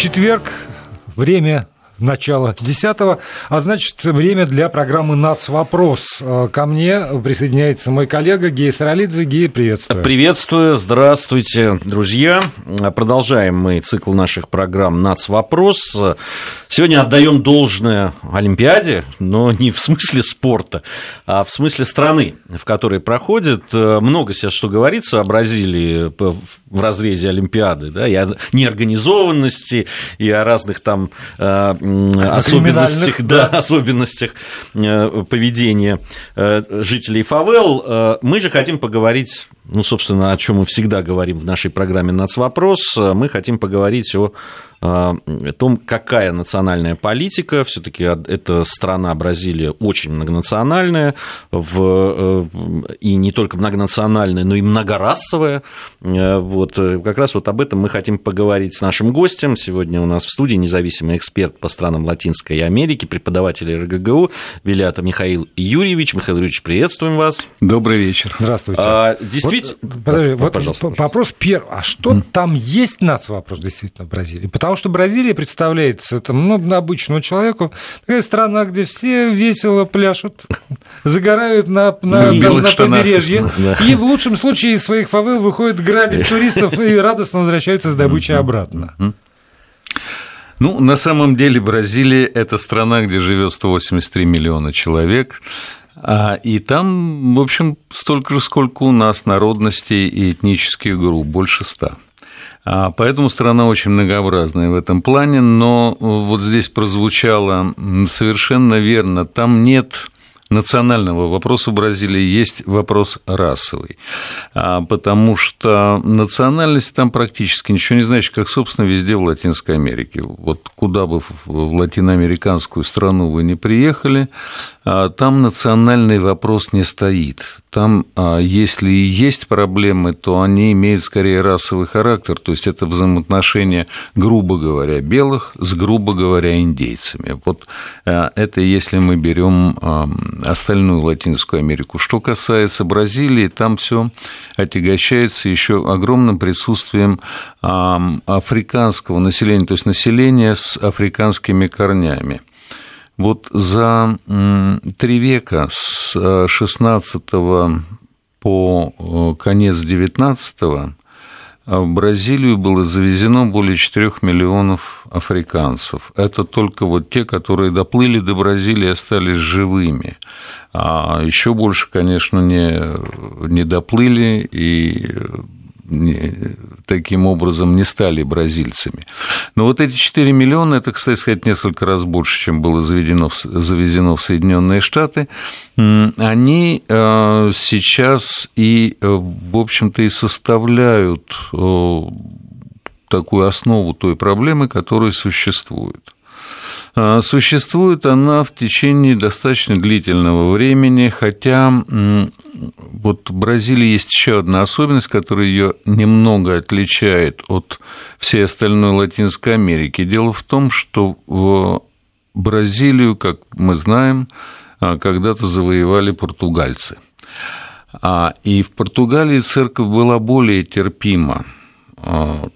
Четверг, время начала 10 а значит, время для программы «Нацвопрос». Э, ко мне присоединяется мой коллега Гея Саралидзе. Гея, приветствую. Приветствую, здравствуйте, друзья. Продолжаем мы цикл наших программ «Нацвопрос». Сегодня отдаем должное Олимпиаде, но не в смысле спорта, а в смысле страны, в которой проходит. Много сейчас что говорится о Бразилии в разрезе Олимпиады, да, и о неорганизованности, и о разных там э, особенностях, да, да. особенностях э, поведения э, жителей фавел. Мы же хотим поговорить ну, собственно, о чем мы всегда говорим в нашей программе «Нацвопрос», мы хотим поговорить о том, какая национальная политика, все-таки эта страна Бразилия очень многонациональная, в, э, и не только многонациональная, но и многорасовая. Э, вот, э, как раз вот об этом мы хотим поговорить с нашим гостем. Сегодня у нас в студии независимый эксперт по странам Латинской Америки, преподаватель РГГУ Вилята Михаил Юрьевич. Михаил Юрьевич, приветствуем вас. Добрый вечер. Здравствуйте. А, действительно... Вот, подожди, вот, пожалуйста, вопрос первый. А что mm. там есть нацвопрос действительно в Бразилии? Потому Потому что Бразилия представляется это, ну, обычному человеку такая страна, где все весело пляшут, загорают на, на, на, на побережье, и в лучшем случае из своих фавел выходят грабить туристов и радостно возвращаются с добычей обратно. Ну, на самом деле Бразилия – это страна, где живет 183 миллиона человек, а, и там, в общем, столько же, сколько у нас народностей и этнических групп, больше ста. А, поэтому страна очень многообразная в этом плане, но вот здесь прозвучало совершенно верно, там нет национального вопроса в Бразилии есть вопрос расовый, а, потому что национальность там практически ничего не значит, как, собственно, везде в Латинской Америке. Вот куда бы в латиноамериканскую страну вы не приехали, там национальный вопрос не стоит. Там, а, если и есть проблемы, то они имеют скорее расовый характер, то есть это взаимоотношения, грубо говоря, белых с, грубо говоря, индейцами. Вот это если мы берем остальную Латинскую Америку. Что касается Бразилии, там все отягощается еще огромным присутствием африканского населения, то есть населения с африканскими корнями. Вот за три века с 16 по э, конец 19 а в Бразилию было завезено более 4 миллионов африканцев. Это только вот те, которые доплыли до Бразилии остались живыми. А еще больше, конечно, не, не доплыли и таким образом не стали бразильцами. Но вот эти 4 миллиона, это, кстати сказать, несколько раз больше, чем было заведено, завезено в Соединенные Штаты, они э, сейчас и, э, в общем-то, и составляют э, такую основу той проблемы, которая существует. А, существует она в течение достаточно длительного времени, хотя вот в Бразилии есть еще одна особенность, которая ее немного отличает от всей остальной Латинской Америки. Дело в том, что в Бразилию, как мы знаем, а, когда-то завоевали португальцы. А, и в Португалии церковь была более терпима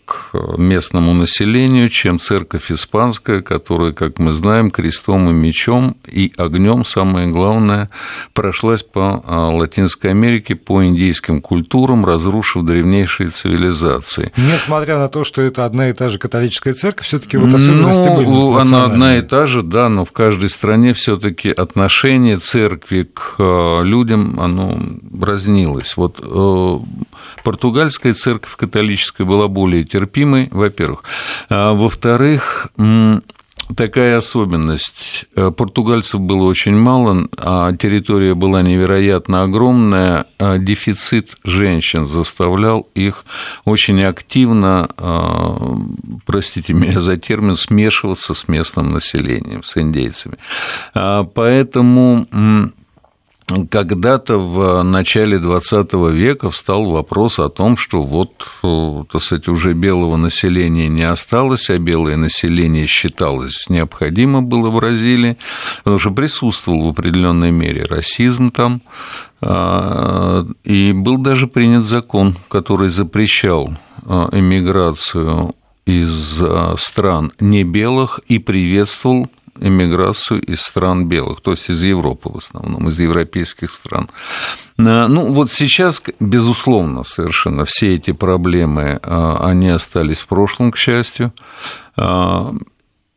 к местному населению, чем церковь испанская, которая, как мы знаем, крестом и мечом и огнем, самое главное, прошлась по а, Латинской Америке, по индийским культурам, разрушив древнейшие цивилизации. Несмотря на то, что это одна и та же католическая церковь, все-таки вот особенности ну, были. Она одна и та же, да, но в каждой стране все-таки отношение церкви к а, людям, оно разнилось. Вот э, португальская церковь католическая была более терпимой, во-первых. А, во-вторых, такая особенность. Э, португальцев было очень мало, а территория была невероятно огромная, а дефицит женщин заставлял их очень активно, а, простите меня за термин, смешиваться с местным населением, с индейцами. Поэтому когда-то в начале XX века встал вопрос о том, что вот, э, так сказать, уже белого населения не осталось, а белое население считалось необходимо было в Бразилии, потому что присутствовал в определенной мере расизм там, а, и был даже принят закон, который запрещал э, эмиграцию из э, стран не белых и приветствовал эмиграцию из стран белых, то есть из Европы в основном, из европейских стран. Э, ну, вот сейчас, безусловно, совершенно все эти проблемы, они остались в прошлом, к счастью.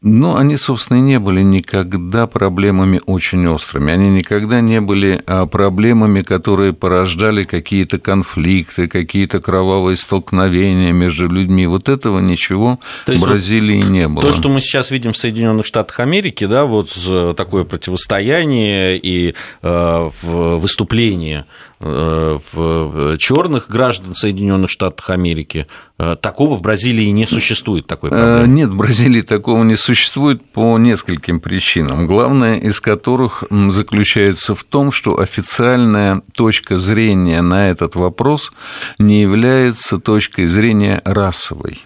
Но они, собственно, и не были никогда проблемами очень острыми. Они никогда не были а, проблемами, которые порождали какие-то конфликты, какие-то кровавые столкновения между людьми. Вот этого ничего то в Бразилии вот не было. То, что мы сейчас видим в Соединенных Штатах Америки, да, вот такое противостояние и э, выступление Э, в черных граждан Соединенных Штатов Америки. Э, такого в Бразилии не существует такой проблемы. Э, нет, в Бразилии такого не существует по нескольким причинам. Главное из которых заключается в том, что официальная точка зрения на этот вопрос не является точкой зрения расовой.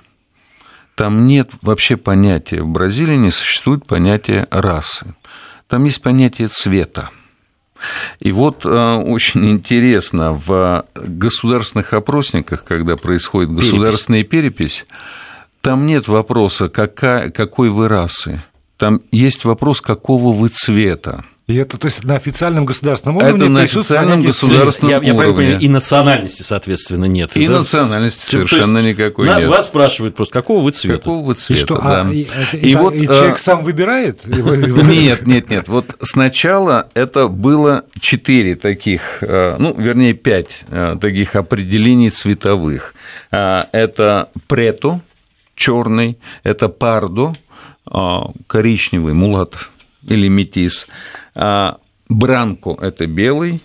Там нет вообще понятия, в Бразилии не существует понятия расы. Там есть понятие цвета. И вот э, очень интересно, в государственных опросниках, когда происходит государственная перепись, перепись там нет вопроса, какая, какой вы расы. Там есть вопрос, какого вы цвета. И это, то есть, на официальном государственном уровне это на официальном государственном я, уровне. Я, и национальности, соответственно, нет. И да? национальности совершенно есть, никакой на, нет. Вас спрашивают просто, какого вы цвета? Какого вы цвета, и что, да. А, и, и, и, вот, и человек а... сам выбирает? Нет, нет, нет. Вот сначала это было четыре таких, э, ну, вернее, пять э, таких определений цветовых. А, это прето, черный, это пардо, коричневый, мулат или метис – а, Бранко – это белый,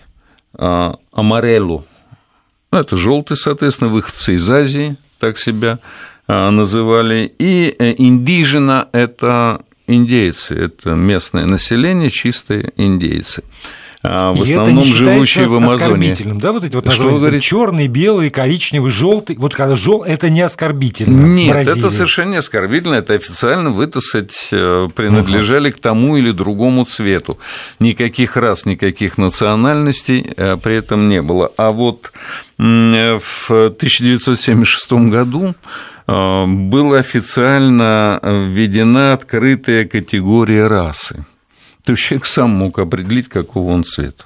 а, Амареллу – это желтый, соответственно, выходцы из Азии, так себя а, называли, и э, индижена – это индейцы, это местное население, чистые индейцы. А, в основном живущие в Амазонии. Да, вот эти вот Что вы говорите? Черный, белый, коричневый, желтый. Вот когда жел, это не оскорбительно. Нет, это совершенно не оскорбительно. Это официально вы, так сказать, э, принадлежали угу. к тому или другому цвету. Никаких рас, никаких национальностей э, при этом не было. А вот в 1976 году э, была официально введена открытая категория расы то человек сам мог определить, какого он цвета.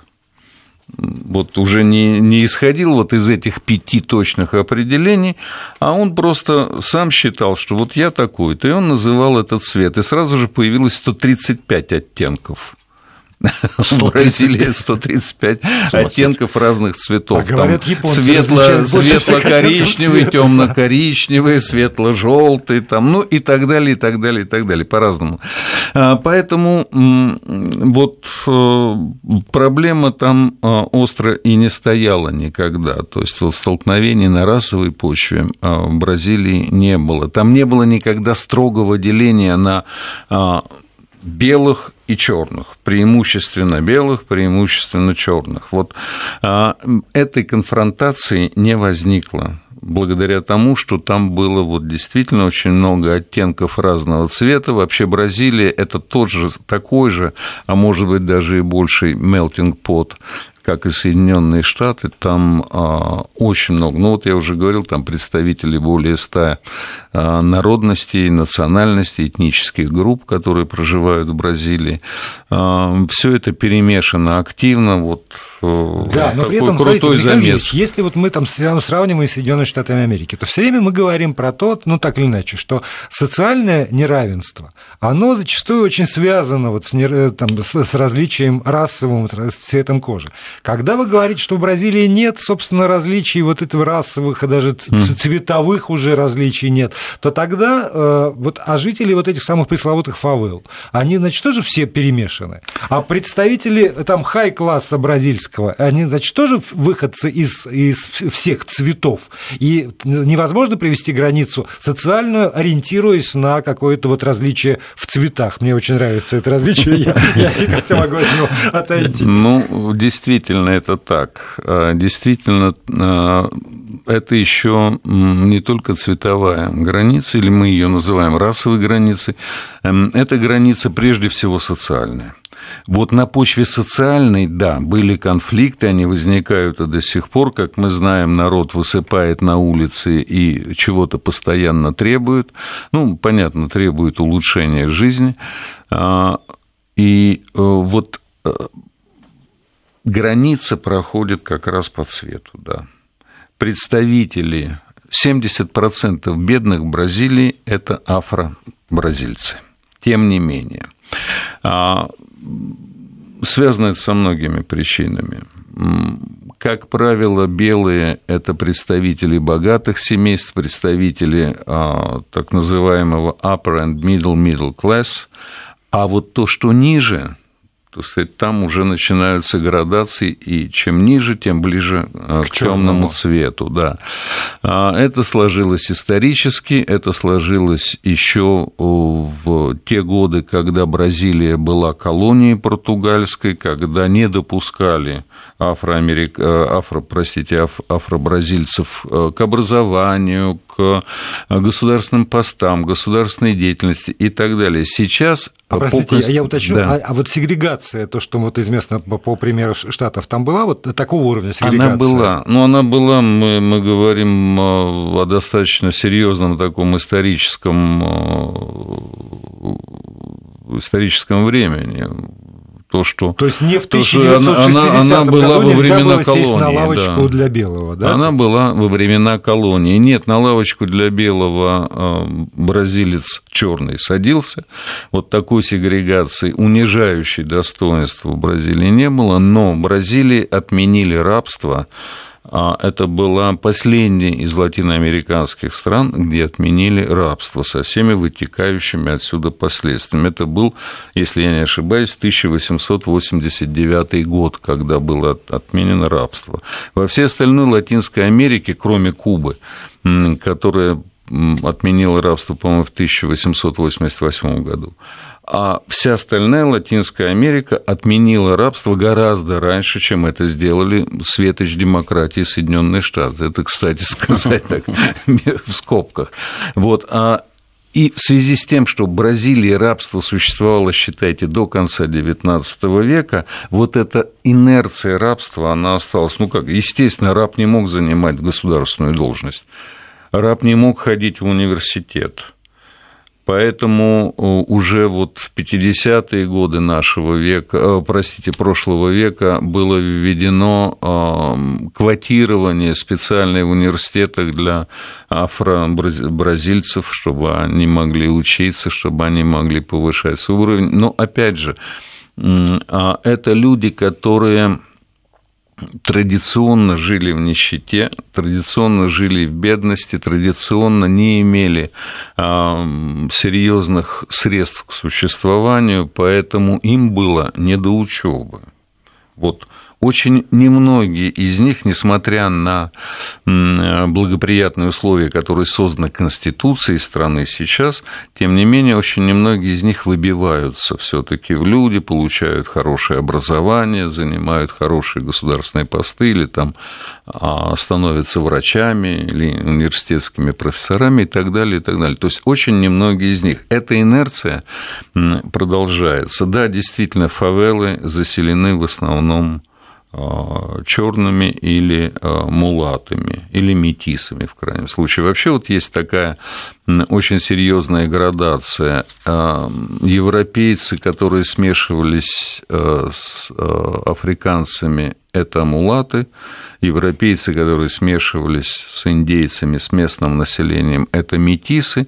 Вот уже не, не исходил вот из этих пяти точных определений, а он просто сам считал, что вот я такой-то, и он называл этот цвет, и сразу же появилось 135 оттенков. 130. В Бразилии 135 оттенков разных цветов. А говорят, светло, светло-коричневый, темно-коричневый, светло-желтый, там, ну и так далее, и так далее, и так далее, по-разному. А, поэтому вот э, проблема там а, остро и не стояла никогда. То есть вот столкновений на расовой почве а, в Бразилии не было. Там не было никогда строгого деления на белых и черных, преимущественно белых, преимущественно черных. Вот а, этой конфронтации не возникло благодаря тому, что там было вот действительно очень много оттенков разного цвета. Вообще Бразилия – это тот же, такой же, а может быть даже и больший melting pot как и Соединенные Штаты, там а, очень много. Ну, вот я уже говорил, там представители более ста а, народностей, национальностей, этнических групп, которые проживают в Бразилии. А, Все это перемешано активно. Вот э, да, но при этом, крутой смотрите, замес. если вот мы там сравниваем с Соединенными Штатами Америки, то все время мы говорим про то, ну так или иначе, что социальное неравенство, оно зачастую очень связано вот с, там, с различием расовым, с цветом кожи. Когда вы говорите, что в Бразилии нет, собственно, различий вот этого расовых, и даже цветовых уже различий нет, то тогда э, вот, а жители вот этих самых пресловутых фавел, они, значит, тоже все перемешаны. А представители там хай-класса бразильского, они, значит, тоже выходцы из, из всех цветов. И невозможно привести границу социальную, ориентируясь на какое-то вот различие в цветах. Мне очень нравится это различие, я, я, я могу от него отойти. Ну, действительно, действительно это так. А, действительно, а, это еще не только цветовая граница, или мы ее называем расовой границей, эм, это граница прежде всего социальная. Вот на почве социальной, да, были конфликты, они возникают и до сих пор. Как мы знаем, народ высыпает на улицы и чего-то постоянно требует. Ну, понятно, требует улучшения жизни. А, и э, вот э, граница проходит как раз по цвету, да. Представители 70% бедных в Бразилии – это афро-бразильцы. Тем не менее, а, связано это со многими причинами. Как правило, белые – это представители богатых семейств, представители а, так называемого upper and middle middle class, а вот то, что ниже, то сказать, там уже начинаются градации, и чем ниже, тем ближе э, к, к темному цвету, да. А, это сложилось исторически, это сложилось еще в те годы, когда Бразилия была колонией португальской, когда не допускали афроамерик... Э, афро, простите, аф... афробразильцев э, к образованию, к государственным постам, государственной деятельности и так далее. Сейчас... А, простите, по... я уточню, да. а, а вот сегрегация, то, что вот известно по, по примеру Штатов, там была вот такого уровня сегрегация? Она была, но она была, мы, мы говорим э, о достаточно серьезном таком историческом историческом времени то, что... То есть не в 1960 она, она, была во времена колонии. на лавочку да. для белого, да? Она была во времена колонии. Нет, на лавочку для белого а, бразилец черный садился. Вот такой сегрегации, унижающей достоинство в Бразилии не было, но в Бразилии отменили рабство это была последняя из латиноамериканских стран, где отменили рабство со всеми вытекающими отсюда последствиями. Это был, если я не ошибаюсь, 1889 год, когда было отменено рабство. Во всей остальной Латинской Америке, кроме Кубы, которая отменила рабство, по-моему, в 1888 году, а вся остальная Латинская Америка отменила рабство гораздо раньше, чем это сделали светоч демократии Соединенные Штаты. Это, кстати сказать так, в скобках. Вот. А и в связи с тем, что в Бразилии рабство существовало, считайте, до конца XIX века, вот эта инерция рабства, она осталась. Ну как, естественно, раб не мог занимать государственную должность. Раб не мог ходить в университет Поэтому э, уже вот в 50-е годы нашего века, э, простите, прошлого века было введено квотирование специальное в университетах для афро-бразильцев, чтобы они могли учиться, чтобы они могли повышать свой уровень. Но опять же, а это люди, которые традиционно жили в нищете, традиционно жили в бедности, традиционно не имели серьезных средств к существованию, поэтому им было не до учебы. Вот очень немногие из них, несмотря на благоприятные условия, которые созданы Конституцией страны сейчас, тем не менее, очень немногие из них выбиваются все таки в люди, получают хорошее образование, занимают хорошие государственные посты или там а, становятся врачами или университетскими профессорами и так далее, и так далее. То есть очень немногие из них. Эта инерция продолжается. Да, действительно, фавелы заселены в основном черными или а, мулатами, или метисами, в крайнем случае. Вообще вот есть такая очень серьезная градация. А, европейцы, которые смешивались с африканцами, это мулаты, европейцы, которые смешивались с индейцами, с местным населением, это метисы,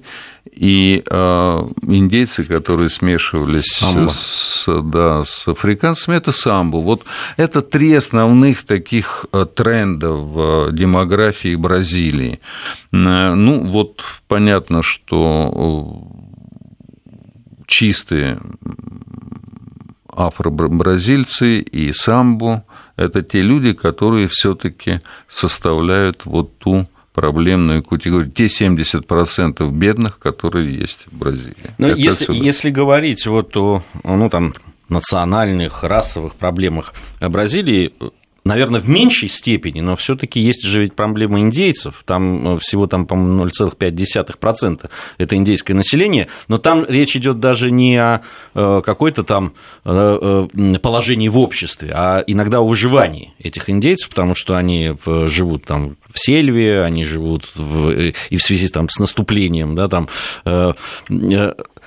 и э, индейцы, которые смешивались с, да, с африканцами, это самбо. Вот это три основных таких э, тренда в демографии Бразилии. Э, ну, вот понятно, что чистые афро-бразильцы и самбо – это те люди, которые все таки составляют вот ту проблемную категорию, те 70% бедных, которые есть в Бразилии. Но если, если говорить вот о ну, там, национальных, расовых проблемах Бразилии, наверное, в меньшей степени, но все-таки есть же ведь проблема индейцев. Там всего, там, по-моему, 0,5% это индейское население, но там речь идет даже не о какой-то там положении в обществе, а иногда о выживании этих индейцев, потому что они живут там в сельве, они живут в, и в связи там, с наступлением да, там,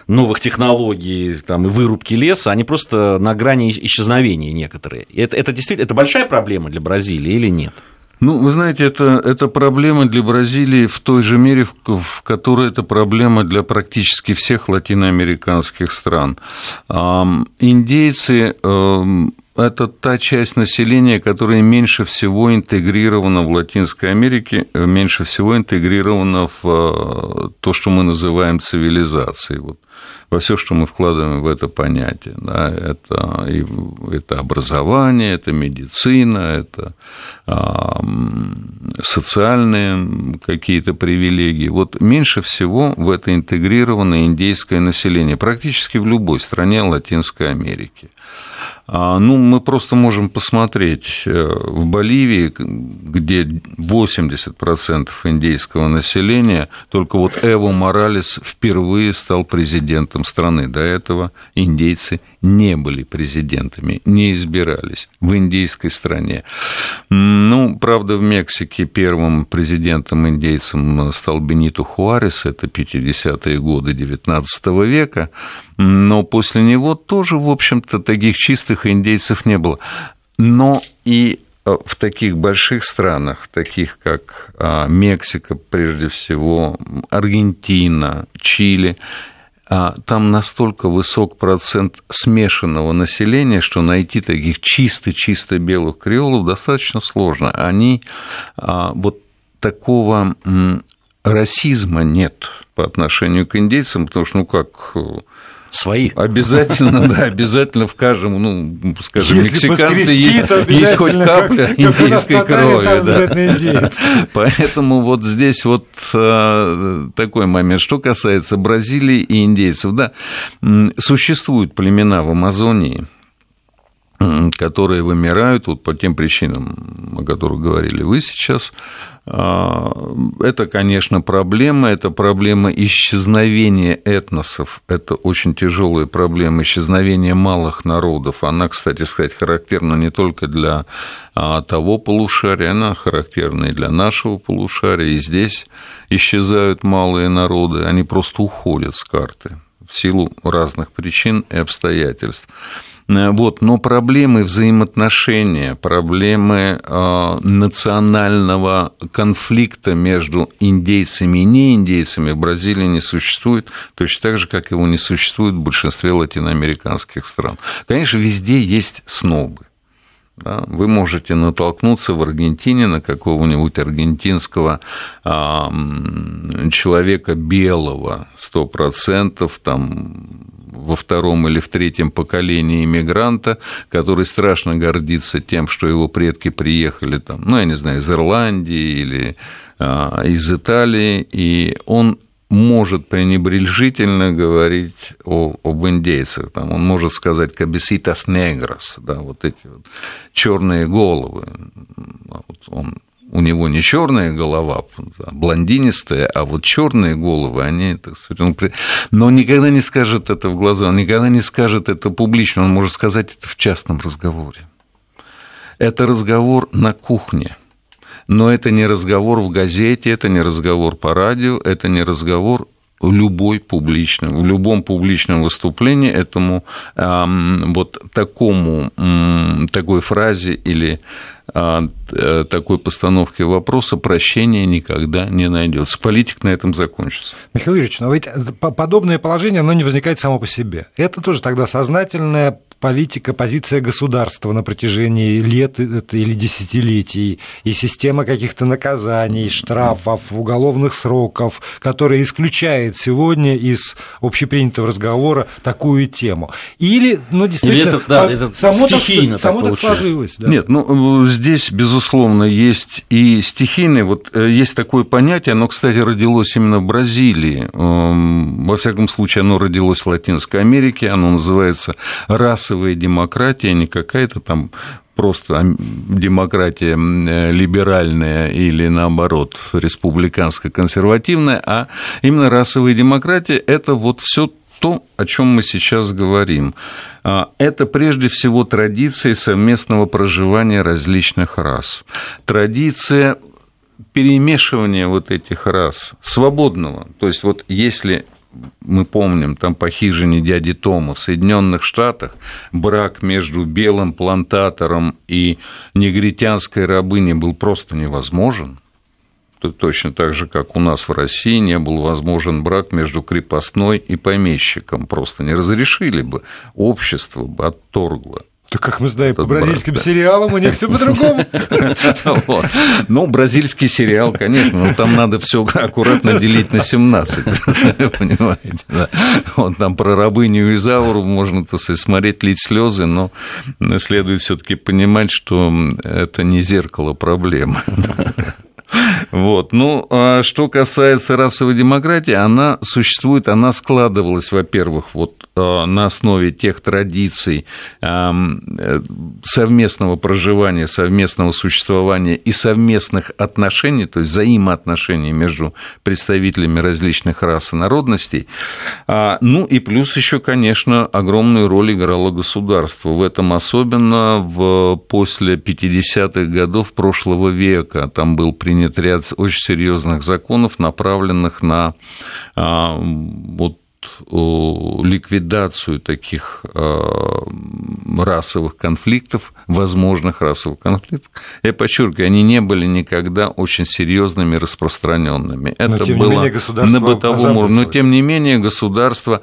новых технологий там, и вырубки леса, они просто на грани исчезновения некоторые. Это, это действительно это большая проблема для Бразилии или нет? Ну, вы знаете, это, это проблема для Бразилии в той же мере, в, в которой это проблема для практически всех латиноамериканских стран. Индейцы это та часть населения, которая меньше всего интегрирована в Латинской Америке, меньше всего интегрирована в э, то, что мы называем цивилизацией. Вот во все, что мы вкладываем в это понятие. Да, это, это образование, это медицина, это а, социальные какие-то привилегии. Вот меньше всего в это интегрировано индейское население, практически в любой стране Латинской Америки. А, ну, мы просто можем посмотреть э, в Боливии, где 80% индейского населения, только вот Эво Моралес впервые стал президентом страны. До этого индейцы не были президентами, не избирались в индейской стране. Ну, правда, в Мексике первым президентом-индейцем стал Бенито Хуарес, это 50-е годы XIX века, но после него тоже, в общем-то, таких чистых индейцев не было. Но и э, в таких больших странах, таких как а, Мексика, прежде всего, Аргентина, Чили, там настолько высок процент смешанного населения, что найти таких чисто-чисто белых креолов достаточно сложно. Они а, вот такого расизма нет по отношению к индейцам, потому что, ну как, Свои. Обязательно, да, обязательно в каждом, ну, скажем, Если мексиканцы есть, есть хоть капля как, индейской крови. Да. Поэтому вот здесь вот а, такой момент. Что касается Бразилии и индейцев, да, существуют племена в Амазонии, которые вымирают вот по тем причинам, о которых говорили вы сейчас, а, это, конечно, проблема, это проблема исчезновения этносов, это очень тяжелая проблема исчезновения малых народов. Она, кстати сказать, характерна не только для а, того полушария, она характерна и для нашего полушария, и здесь исчезают малые народы, они просто уходят с карты в силу разных причин и обстоятельств. Э, вот, но проблемы взаимоотношения, проблемы э, национального конфликта между индейцами и неиндейцами в Бразилии не существует, точно так же, как его не существует в большинстве латиноамериканских стран. Конечно, везде есть снобы. Да, вы можете натолкнуться в Аргентине на какого-нибудь аргентинского а, человека белого, сто процентов, там во втором или в третьем поколении иммигранта, который страшно гордится тем, что его предки приехали там, ну, я не знаю, из Ирландии или а, из Италии, и он может пренебрежительно говорить о, об индейцах. Там он может сказать «кабеситас негрос», да, вот эти вот черные головы. А вот он у него не черная голова, а блондинистая, а вот черные головы, они, так сказать, он... но он никогда не скажет это в глаза, он никогда не скажет это публично, он может сказать это в частном разговоре. Это разговор на кухне. Но это не разговор в газете, это не разговор по радио, это не разговор в любой публичном, в любом публичном выступлении этому вот такому, такой фразе или а, такой постановки вопроса прощения никогда не найдется. Политик на этом закончится. Михаил Юрьевич, но ведь подобное положение, оно не возникает само по себе. Это тоже тогда сознательное политика, позиция государства на протяжении лет или десятилетий, и система каких-то наказаний, штрафов, уголовных сроков, которая исключает сегодня из общепринятого разговора такую тему. Или, ну, действительно, Или это, да, это само, так, само так сложилось. Да. Нет, ну, здесь, безусловно, есть и стихийные, вот э, есть такое понятие, оно, кстати, родилось именно в Бразилии, эм, во всяком случае, оно родилось в Латинской Америке, оно называется расовая демократия, не какая-то там просто демократия либеральная или, наоборот, республиканско-консервативная, а именно расовая демократия – это вот все то, о чем мы сейчас говорим. А, это прежде всего традиции совместного проживания различных рас. Традиция перемешивания вот этих рас, свободного. То есть вот если мы помним, там по хижине дяди Тома в Соединенных Штатах брак между белым плантатором и негритянской рабыней был просто невозможен – точно так же, как у нас в России не был возможен брак между крепостной и помещиком. Просто не разрешили бы, общество бы отторгло. Так как мы знаем, по бразильским брак, сериалам у них все по-другому. Ну, бразильский сериал, конечно, но там надо все аккуратно делить на 17, понимаете, да. Вот там про рабыню Изауру можно, так сказать, смотреть, лить слезы, но следует все таки понимать, что это не зеркало проблемы. Вот. Ну, а что касается расовой демократии, она существует, она складывалась, во-первых, вот а, на основе тех традиций э, совместного проживания, совместного существования и совместных отношений, то есть взаимоотношений между представителями различных рас и народностей. А, ну и плюс еще, конечно, огромную роль играло государство. В этом особенно в, после 50-х годов прошлого века. Там был принят ряд очень серьезных законов, направленных на вот ликвидацию таких расовых конфликтов, возможных расовых конфликтов. Я подчеркиваю, они не были никогда очень серьезными, распространенными. Это было на бытовом уровне. Но тем не менее государство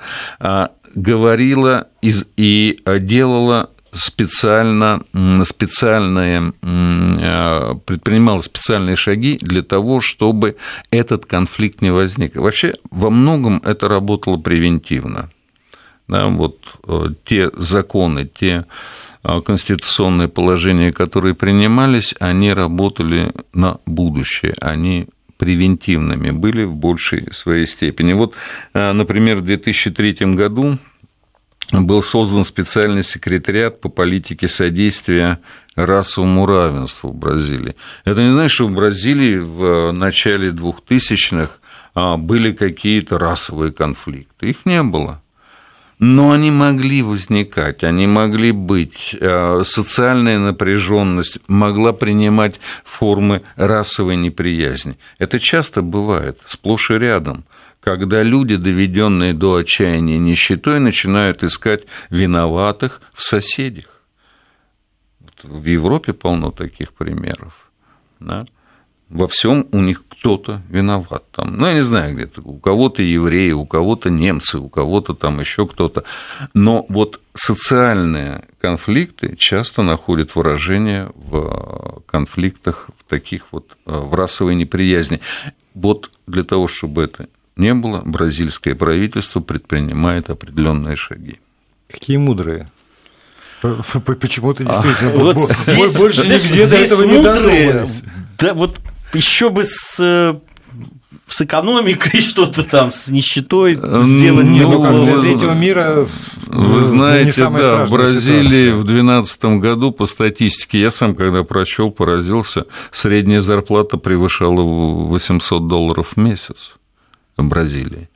говорило и делало специально, специальные, э, предпринимала специальные шаги для того, чтобы этот конфликт не возник. Вообще во многом это работало превентивно. Да, вот э, те законы, те э, конституционные положения, которые принимались, они работали на будущее, они превентивными были в большей своей степени. Вот, например, в 2003 году был создан специальный секретариат по политике содействия расовому равенству в Бразилии. Это не значит, что в Бразилии в начале 2000-х а, были какие-то расовые конфликты. Их не было. Но они могли возникать, они могли быть. А, социальная напряженность могла принимать формы расовой неприязни. Это часто бывает, сплошь и рядом когда люди, доведенные до отчаяния нищетой, начинают искать виноватых в соседях. В Европе полно таких примеров. Да? Во всем у них кто-то виноват. Там, ну, я не знаю, где-то у кого-то евреи, у кого-то немцы, у кого-то там еще кто-то. Но вот социальные конфликты часто находят выражение в конфликтах, в таких вот в расовой неприязни. Вот для того, чтобы это не было, бразильское правительство предпринимает определенные шаги. Какие мудрые. Почему-то действительно а, вот здесь, больше нигде до этого не додумались. Да, вот еще бы с э, с экономикой что-то там, с нищетой сделать ну, ну, для третьего мира. Вы ну, знаете, да, в Бразилии ситуация. в 2012 году по статистике, я сам когда прочел, поразился, средняя зарплата превышала 800 долларов в месяц Бразилии.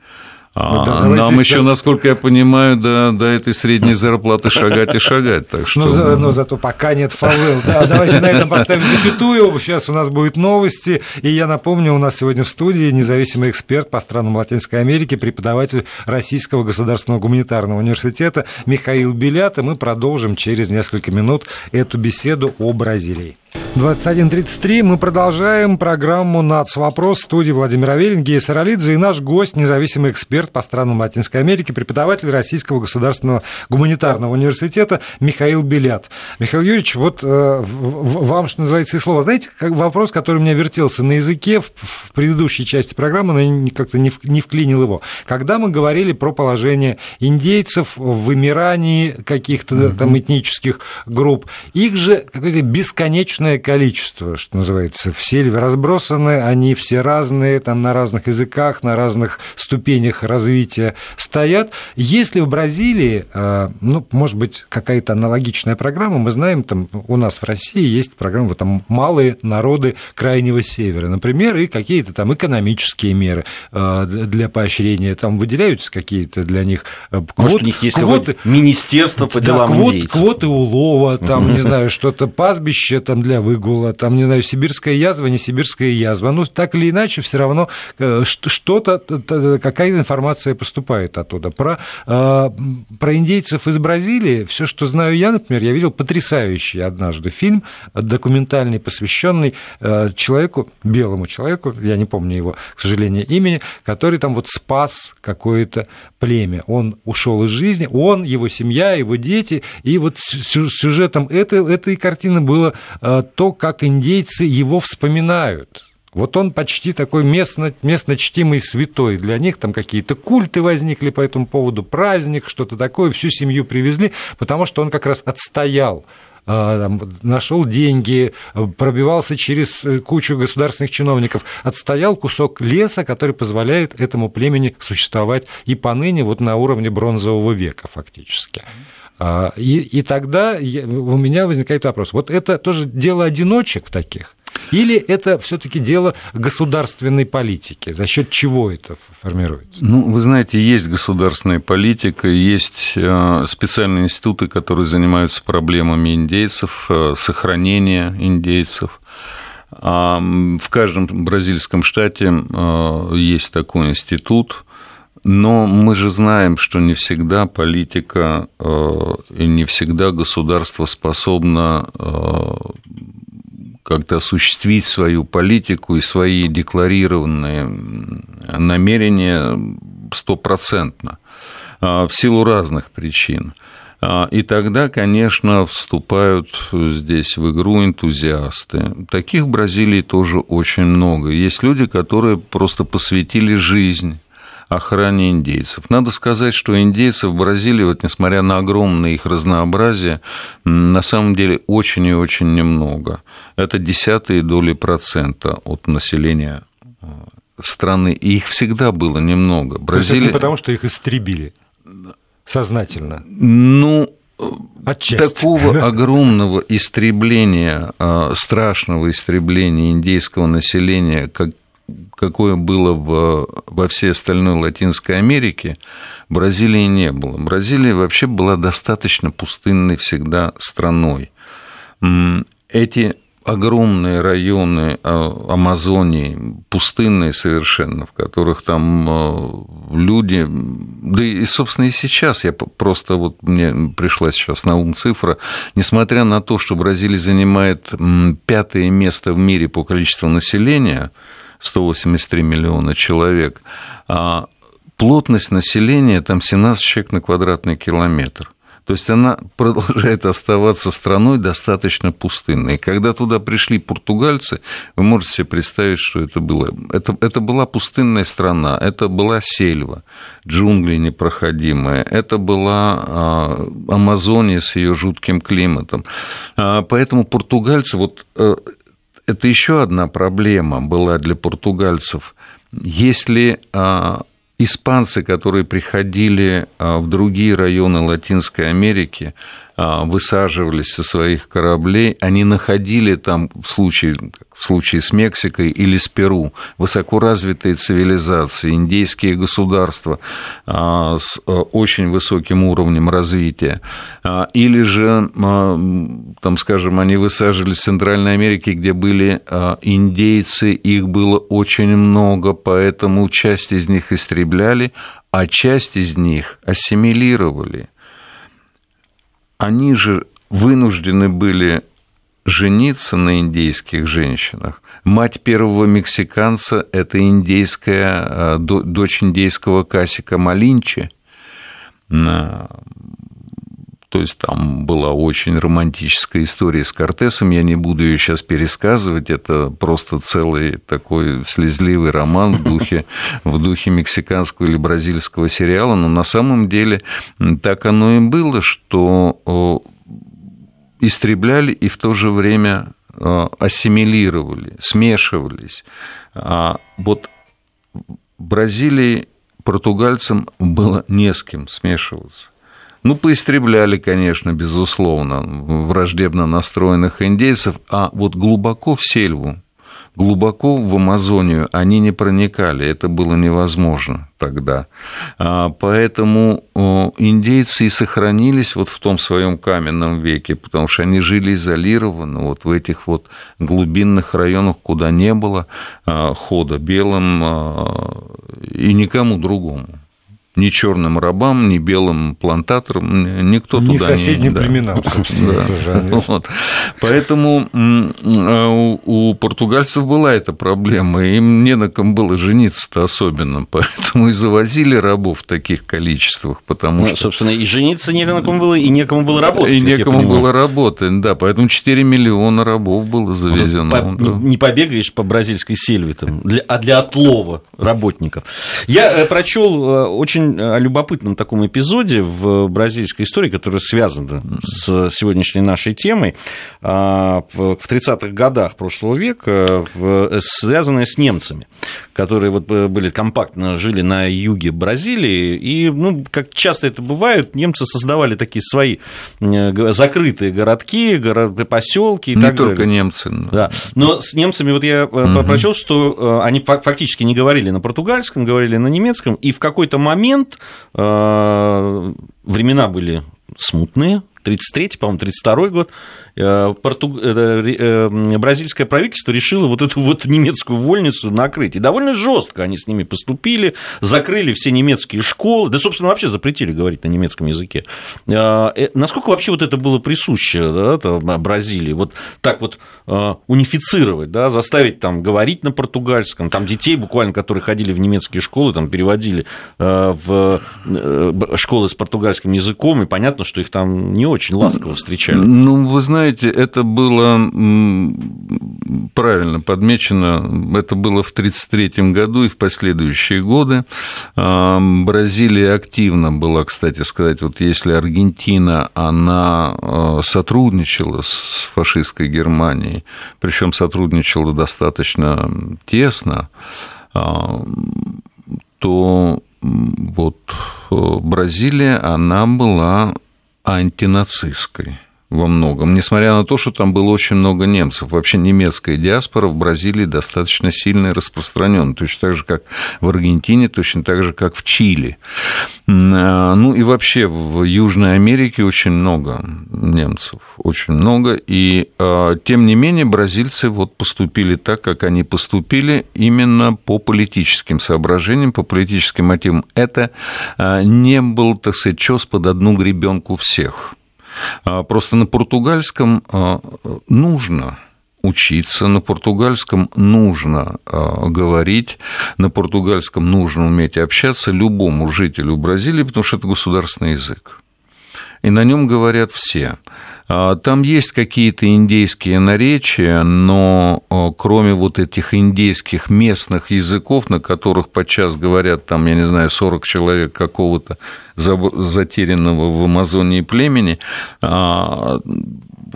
Ну, да, Нам давайте, еще, насколько я понимаю, до, до этой средней зарплаты шагать и шагать. Так что... но, за, но зато пока нет фавел. Да, давайте на этом поставим запятую. Сейчас у нас будут новости. И я напомню, у нас сегодня в студии независимый эксперт по странам Латинской Америки, преподаватель Российского государственного гуманитарного университета Михаил Белят. И мы продолжим через несколько минут эту беседу о Бразилии. 21.33. Мы продолжаем программу «НАЦ. Вопрос» в студии Владимир Аверин, Гея Саралидзе и наш гость, независимый эксперт по странам Латинской Америки, преподаватель Российского государственного гуманитарного университета Михаил Белят. Михаил Юрьевич, вот э, вам, что называется, и слово. Знаете, как вопрос, который у меня вертелся на языке в, в предыдущей части программы, но как-то не, не вклинил его. Когда мы говорили про положение индейцев в вымирании каких-то угу. там этнических групп, их же какой-то бесконечно приличное количество, что называется, все разбросаны, они все разные, там на разных языках, на разных ступенях развития стоят. Если в Бразилии, э, ну, может быть, какая-то аналогичная программа, мы знаем, там у нас в России есть программа, вот там малые народы Крайнего Севера, например, и какие-то там экономические меры э, для поощрения, там выделяются какие-то для них квоты. Может, у них есть квоты, министерство по делам да, квот, квоты улова, там, не знаю, что-то пастбище там для выгула, там, не знаю, сибирская язва, не сибирская язва. Ну, так или иначе, все равно э, что-то, какая-то информация поступает оттуда. Про, э, про индейцев из Бразилии, все, что знаю я, например, я видел потрясающий однажды фильм, документальный, посвященный э, человеку, белому человеку, я не помню его, к сожалению, имени, который там вот спас какое-то племя. Он ушел из жизни, он, его семья, его дети, и вот сюжетом этой, этой картины было э, то, как индейцы его вспоминают. Вот он почти такой местно, местно чтимый святой. Для них там какие-то культы возникли по этому поводу, праздник, что-то такое, всю семью привезли, потому что он как раз отстоял э, нашел деньги, пробивался через кучу государственных чиновников, отстоял кусок леса, который позволяет этому племени существовать и поныне вот на уровне бронзового века фактически. А, и, и тогда у меня возникает вопрос, вот это тоже дело одиночек таких? Или это все-таки дело государственной политики? За счет чего это формируется? Ну, вы знаете, есть государственная политика, есть э, специальные институты, которые занимаются проблемами индейцев, э, сохранения индейцев. В каждом бразильском штате э, есть такой институт, но мы же знаем, что не всегда политика и не всегда государство способно как-то осуществить свою политику и свои декларированные намерения стопроцентно э, в силу разных причин. И тогда, конечно, вступают здесь в игру энтузиасты. Таких в Бразилии тоже очень много. Есть люди, которые просто посвятили жизнь охране индейцев. Надо сказать, что индейцев в Бразилии, вот несмотря на огромное их разнообразие, на самом деле очень и очень немного. Это десятые доли процента от населения э, страны, и их всегда было немного. Бразилия... не потому, что их истребили сознательно? Ну, Отчасти. Такого огромного истребления, э, страшного истребления индейского населения, как какое было в, во всей остальной Латинской Америке, Бразилии не было. Бразилия вообще была достаточно пустынной всегда страной. Эти огромные районы а, Амазонии, пустынные совершенно, в которых там а, люди, да и, собственно, и сейчас я просто вот мне пришла сейчас на ум цифра, несмотря на то, что Бразилия занимает пятое место в мире по количеству населения, 183 миллиона человек, а плотность населения там 17 человек на квадратный километр. То есть она продолжает оставаться страной достаточно пустынной. И когда туда пришли португальцы, вы можете себе представить, что это было. Это, это была пустынная страна, это была сельва, джунгли непроходимые, это была а, Амазония с ее жутким климатом. А, поэтому португальцы, вот э, это еще одна проблема была для португальцев. Если а, испанцы, которые приходили а, в другие районы Латинской Америки, высаживались со своих кораблей, они находили там, в случае, в случае с Мексикой или с Перу, высокоразвитые цивилизации, индейские государства а, с очень высоким уровнем развития. Или же, там, скажем, они высаживались в Центральной Америке, где были индейцы, их было очень много, поэтому часть из них истребляли, а часть из них ассимилировали – они же вынуждены были жениться на индейских женщинах. Мать первого мексиканца – это индейская, а, дочь индейского Касика Малинчи. То есть там была очень романтическая история с Кортесом, я не буду ее сейчас пересказывать, это просто целый такой слезливый роман в духе, в духе мексиканского или бразильского сериала, но на самом деле так оно и было, что истребляли и в то же время ассимилировали, смешивались. А вот в Бразилии португальцам было не с кем смешиваться. Ну, поистребляли, конечно, безусловно, враждебно настроенных индейцев, а вот глубоко в сельву глубоко в Амазонию они не проникали, это было невозможно тогда. А, поэтому индейцы и сохранились вот в том своем каменном веке, потому что они жили изолированно вот в этих вот глубинных районах, куда не было а, хода белым а, и никому другому ни черным рабам, ни белым плантаторам, никто ни туда соседним не... племенам, собственно. Да. Вот. Поэтому у португальцев была эта проблема, им не на ком было жениться-то особенно, поэтому и завозили рабов в таких количествах, потому ну, что... Собственно, и жениться не на ком было, и некому было работать. И некому было работать, да, поэтому 4 миллиона рабов было завезено. По... Не побегаешь по бразильской сельве, там, для... а для отлова работников. Я э, прочел э, очень очень э, любопытном таком эпизоде в бразильской истории, который связан с сегодняшней нашей темой, а, в 30-х годах прошлого века, связанное с немцами, которые вот э, были компактно, жили на юге Бразилии, и, ну, как часто это бывает, немцы создавали такие свои э, закрытые городки, поселки и не так далее. Только немцы. Но... Да. Но с немцами вот я угу. прочел, что они фактически не говорили на португальском, говорили на немецком, и в какой-то момент момент э, времена были смутные, 33 по-моему, 32 год, порту... Э, бразильское правительство решило вот эту вот немецкую вольницу накрыть. И довольно жестко они с ними поступили, закрыли все немецкие школы, да, собственно, вообще запретили говорить на немецком языке. Э, насколько вообще вот это было присуще да, Бразилии? Вот так вот унифицировать, да, заставить там говорить на португальском, там детей буквально, которые ходили в немецкие школы, там переводили в школы с португальским языком, и понятно, что их там не очень ласково встречали. Ну, вы знаете, знаете, это было правильно подмечено, это было в 1933 году и в последующие годы. А, Бразилия активно была, кстати сказать, вот если Аргентина, она а, сотрудничала с фашистской Германией, причем сотрудничала достаточно тесно, а, то вот Бразилия, она была антинацистской во многом, несмотря на то, что там было очень много немцев. Вообще немецкая диаспора в Бразилии достаточно сильно распространена, точно так же, как в Аргентине, точно так же, как в Чили. А, ну и вообще в Южной Америке очень много немцев, очень много, и а, тем не менее бразильцы вот поступили так, как они поступили, именно по политическим соображениям, по политическим мотивам. Это а, не был, так сказать, чес под одну гребенку всех. А, просто на португальском а, нужно учиться, на португальском нужно а, говорить, на португальском нужно уметь общаться любому жителю Бразилии, потому что это государственный язык. И на нем говорят все. Там есть какие-то индейские наречия, но кроме вот этих индейских местных языков, на которых подчас говорят, там, я не знаю, 40 человек какого-то затерянного в Амазонии племени, а,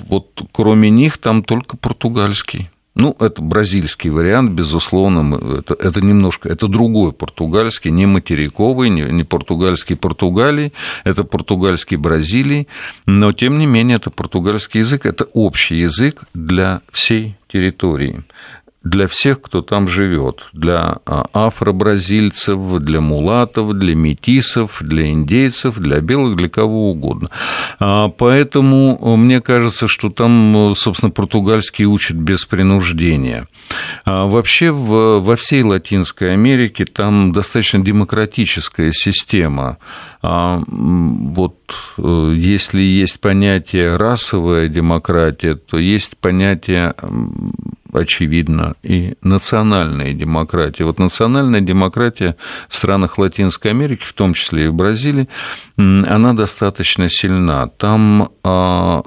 вот кроме них там только португальский. Ну, это бразильский вариант, безусловно, это, это немножко, это другой португальский, не материковый, не, не португальский Португалии, это португальский Бразилии, но, тем не менее, это португальский язык, это общий язык для всей территории для всех, кто там живет, для а, афро-бразильцев, для мулатов, для метисов, для индейцев, для белых, для кого угодно. А, поэтому э, мне кажется, что там, э, собственно, португальский учат без принуждения. А, вообще во всей Латинской Америке там достаточно демократическая система. Вот э, если есть понятие расовая демократия, то есть понятие очевидно, и национальная демократия. Вот национальная демократия в странах Латинской Америки, в том числе и в Бразилии, она достаточно сильна. Там а,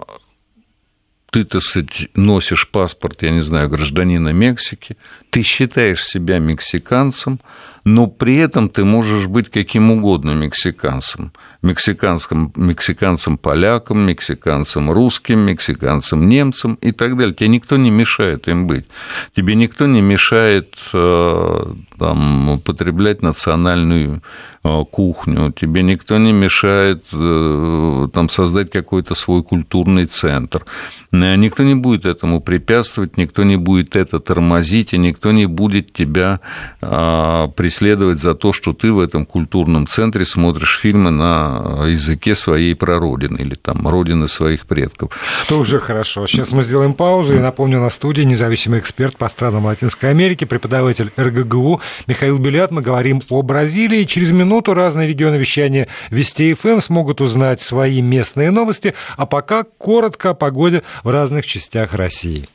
ты, так сказать, носишь паспорт, я не знаю, гражданина Мексики, ты считаешь себя мексиканцем, но при этом ты можешь быть каким угодно мексиканцем. Мексиканцем, мексиканцем поляком, мексиканцем русским, мексиканцем немцем и так далее. Тебе никто не мешает им быть. Тебе никто не мешает э, там, употреблять национальную э, кухню, тебе никто не мешает э, там, создать какой-то свой культурный центр. Никто не будет этому препятствовать, никто не будет это тормозить, и никто не будет тебя преследовать преследовать за то, что ты в этом культурном центре смотришь фильмы на языке своей прародины или там родины своих предков. То уже хорошо. Сейчас мы сделаем паузу. И напомню, на студии независимый эксперт по странам Латинской Америки, преподаватель РГГУ Михаил Белят. Мы говорим о Бразилии. Через минуту разные регионы вещания Вести ФМ эм смогут узнать свои местные новости. А пока коротко о погоде в разных частях России.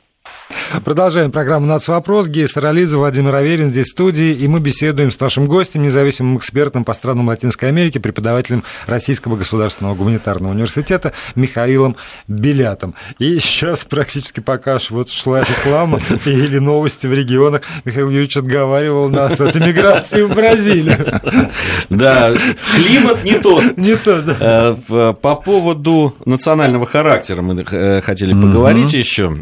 Продолжаем программу «Нацвопрос». Гея Саралидзе, Владимир Аверин здесь в студии, и мы беседуем с нашим гостем, независимым экспертом по странам Латинской Америки, преподавателем Российского государственного гуманитарного университета Михаилом Белятом. И сейчас практически пока вот шла реклама или новости в регионах, Михаил Юрьевич отговаривал нас от эмиграции в Бразилию. Да, климат не тот. Не тот, да. Э, по поводу национального характера мы э, хотели поговорить еще.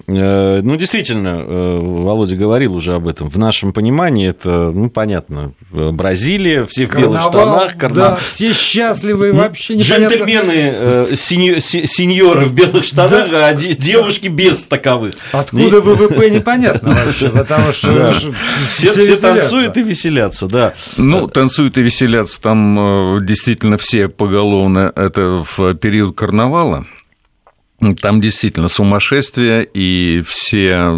Э, ну, действительно, э, Володя говорил уже об этом. В нашем понимании это, ну, понятно, Бразилия, все в белых штанах, карнавал. Да, все счастливые, вообще непонятно. Джентльмены, э, сеньоры в белых штанах, а девушки без таковых. Откуда ВВП, непонятно вообще, потому что все танцуют и веселятся, да. Ну, танцуют и веселятся там э, действительно все поголовно, это в период карнавала. Там действительно сумасшествие, и все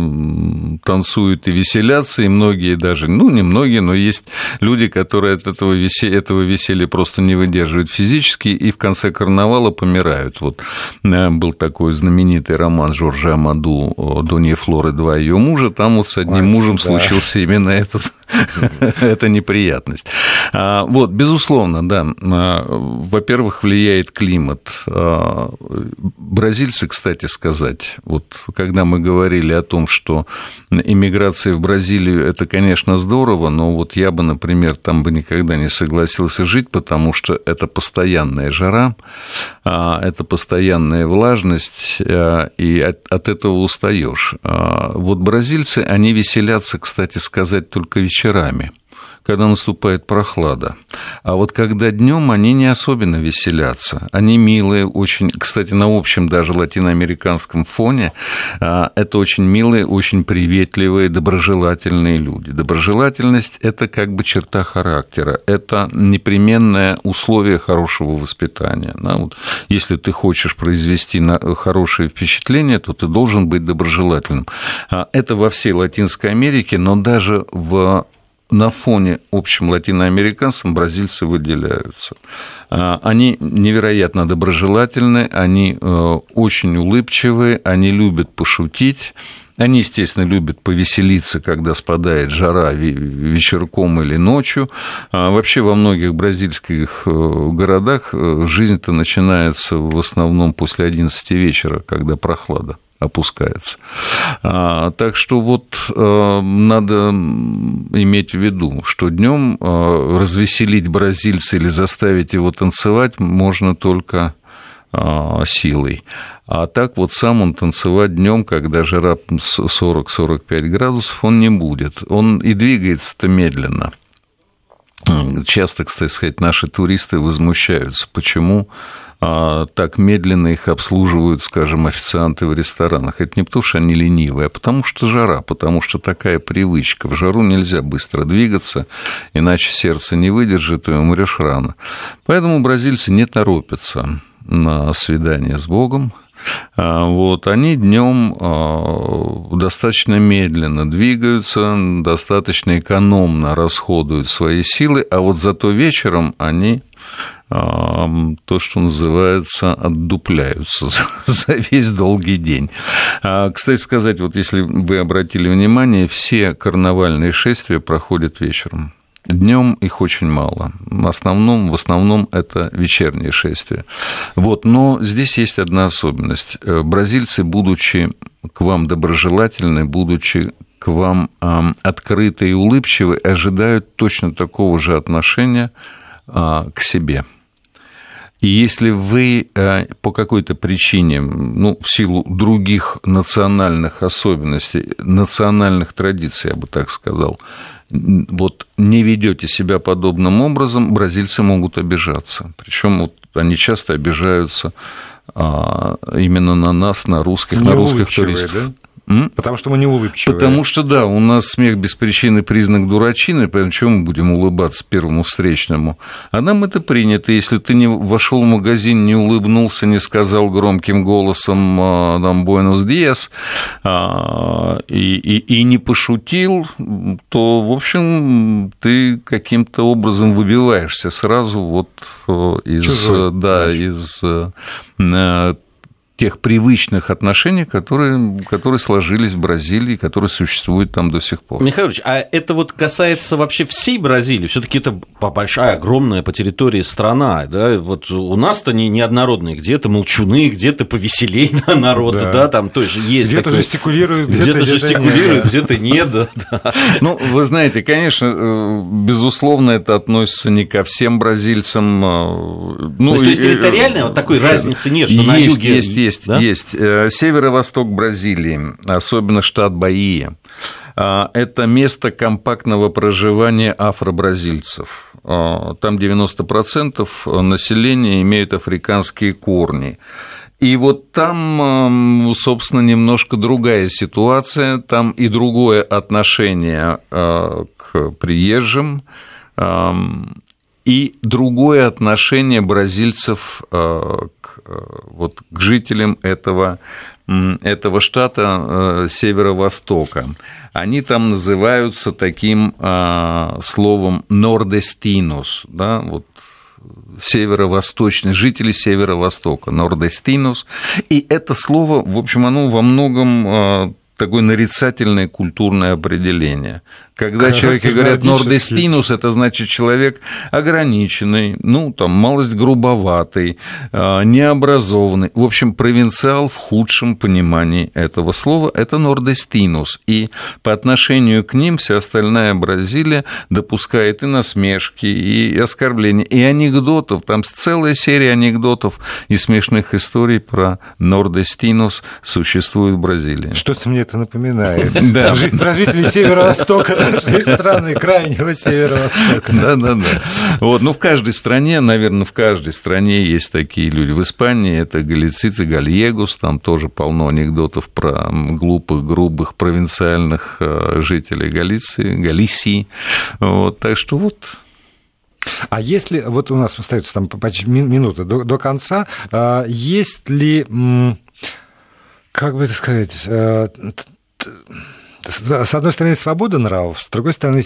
танцуют и веселятся, и многие даже, ну, не многие, но есть люди, которые от этого веселья, этого веселья просто не выдерживают физически, и в конце карнавала помирают. Вот э, был такой знаменитый роман Жоржа Амаду «Донья Флоры, два ее мужа», там вот с одним мужем да. случился именно этот, эта неприятность. А, вот, безусловно, да. А, во-первых, влияет климат. А, бразильцы, кстати сказать, вот когда мы говорили о том, что иммиграция в Бразилию – это, конечно, здорово, но вот я бы, например, там бы никогда не согласился жить, потому что это постоянная жара, это постоянная влажность, и от этого устаешь. Вот бразильцы, они веселятся, кстати сказать, только вечерами когда наступает прохлада. А вот когда днем они не особенно веселятся. Они милые, очень, кстати, на общем даже латиноамериканском фоне а, это очень милые, очень приветливые, доброжелательные люди. Доброжелательность – это как бы черта характера, это непременное условие хорошего воспитания. Да? Вот, если ты хочешь произвести хорошее впечатление, то ты должен быть доброжелательным. А, это во всей Латинской Америке, но даже в на фоне общим латиноамериканцам бразильцы выделяются. А, они невероятно доброжелательны, они э, очень улыбчивые, они любят пошутить. Они, естественно, любят повеселиться, когда спадает жара вечерком или ночью. А вообще во многих бразильских э, городах э, жизнь-то начинается в основном после 11 вечера, когда прохлада опускается. А, так что вот а, надо иметь в виду, что днем а, развеселить бразильца или заставить его танцевать можно только силой. А так вот сам он танцевать днем, когда жара 40-45 градусов, он не будет. Он и двигается-то медленно. Часто, кстати сказать, наши туристы возмущаются, почему а, так медленно их обслуживают, скажем, официанты в ресторанах. Это не потому, что они ленивые, а потому что жара, потому что такая привычка. В жару нельзя быстро двигаться, иначе сердце не выдержит, и умрешь рано. Поэтому бразильцы не торопятся на свидание с Богом, а, вот, они днем а, достаточно медленно двигаются, достаточно экономно расходуют свои силы, а вот зато вечером они то, что называется, отдупляются за весь долгий день. А, кстати сказать, вот если вы обратили внимание, все карнавальные шествия проходят вечером. Днем их очень мало. В основном, в основном это вечерние шествия. Вот, но здесь есть одна особенность. Э, бразильцы, будучи к вам доброжелательны, будучи к вам открыты и улыбчивы, ожидают точно такого же отношения а, к себе. И если вы э, по какой-то причине, ну, в силу других национальных особенностей, национальных традиций, я бы так сказал, вот не ведете себя подобным образом, бразильцы могут обижаться. Причем вот они часто обижаются а, именно на нас, на русских, не на русских туристов. Да? Потому что мы не улыбчивые. Потому что, да, у нас смех без причины признак дурачины, поэтому чего мы будем улыбаться первому встречному? А нам это принято. Если ты не вошел в магазин, не улыбнулся, не сказал громким голосом там «Буэнос Диас» и, и, и не пошутил, то, в общем, ты каким-то образом выбиваешься сразу вот э, из, Чужой, да, из э, тех привычных отношений, которые, которые сложились в Бразилии, которые существуют там до сих пор. Михайлович, а это вот касается вообще всей Бразилии? все таки это большая, огромная по территории страна. Да? Вот у нас-то не неоднородные, где-то молчуны, где-то повеселей народ, да. да, там тоже есть. Где-то такой... жестикулируют, где-то, где жестикулируют, где-то нет. Да. Ну, вы знаете, конечно, э, безусловно, это относится не ко всем бразильцам. Э, ну, то есть, территориально вот такой разницы нет, что на юге есть, есть есть, да? есть. Э, северо-восток Бразилии, особенно штат Баия, э, это место компактного проживания афро-бразильцев. Э, там 90% населения имеют африканские корни. И вот там, собственно, немножко другая ситуация, там и другое отношение к приезжим, и другое отношение бразильцев э, к, э, вот, к жителям этого, этого штата э, северо-востока. Они там называются таким словом «нордестинус», да, вот северо-восточный, жители северо-востока, нордестинус. И это слово, в общем, оно во многом такое нарицательное культурное определение. Когда человеки говорят нордестинус, это значит человек ограниченный, ну, там, малость грубоватый, а, необразованный. В общем, провинциал в худшем понимании этого слова – это нордестинус. И по отношению к ним вся остальная Бразилия допускает и насмешки, и оскорбления, и анекдотов. Там целая серия анекдотов и смешных историй про нордестинус существует в Бразилии. Что-то мне это напоминает. Да. Про жителей Северо-Востока нашей страны, крайнего северо-востока. Да, да, да. Вот, ну, в каждой стране, наверное, в каждой стране есть такие люди. В Испании это галицийцы, гальегус, там тоже полно анекдотов про глупых, грубых, провинциальных э, жителей Галиции, Галисии. Вот, так что вот а если, вот у нас остается там почти минута до, до конца, а есть ли, как бы это сказать, э, с одной стороны, свобода нравов, с другой стороны,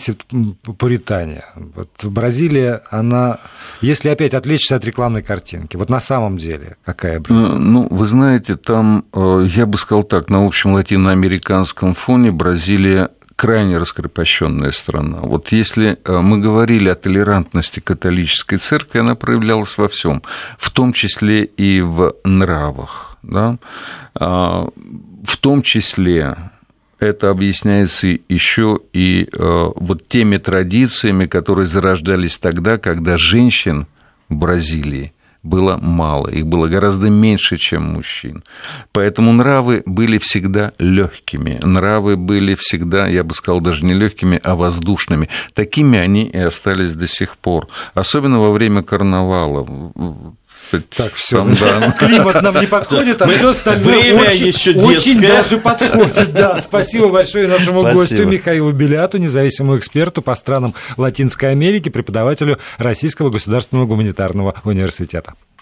пуритания. Вот Бразилия, она, если опять отвлечься от рекламной картинки, вот на самом деле какая Бразилия? Э, ну, вы знаете, там, э, я бы сказал так, на общем латиноамериканском фоне Бразилия крайне раскрепощенная страна. Вот если э, мы говорили о толерантности католической церкви, она проявлялась во всем, в том числе и в нравах, да? А, в том числе это объясняется еще и э, вот теми традициями, которые зарождались тогда, когда женщин в Бразилии было мало, их было гораздо меньше, чем мужчин. Поэтому нравы были всегда легкими, нравы были всегда, я бы сказал, даже не легкими, а воздушными. Такими они и остались до сих пор, особенно во время карнавала так, все. Там, да. Климат нам не подходит, а все остальное Время очень, еще очень даже подходит. Да, спасибо большое нашему спасибо. гостю Михаилу Беляту, независимому эксперту по странам Латинской Америки, преподавателю Российского государственного гуманитарного университета.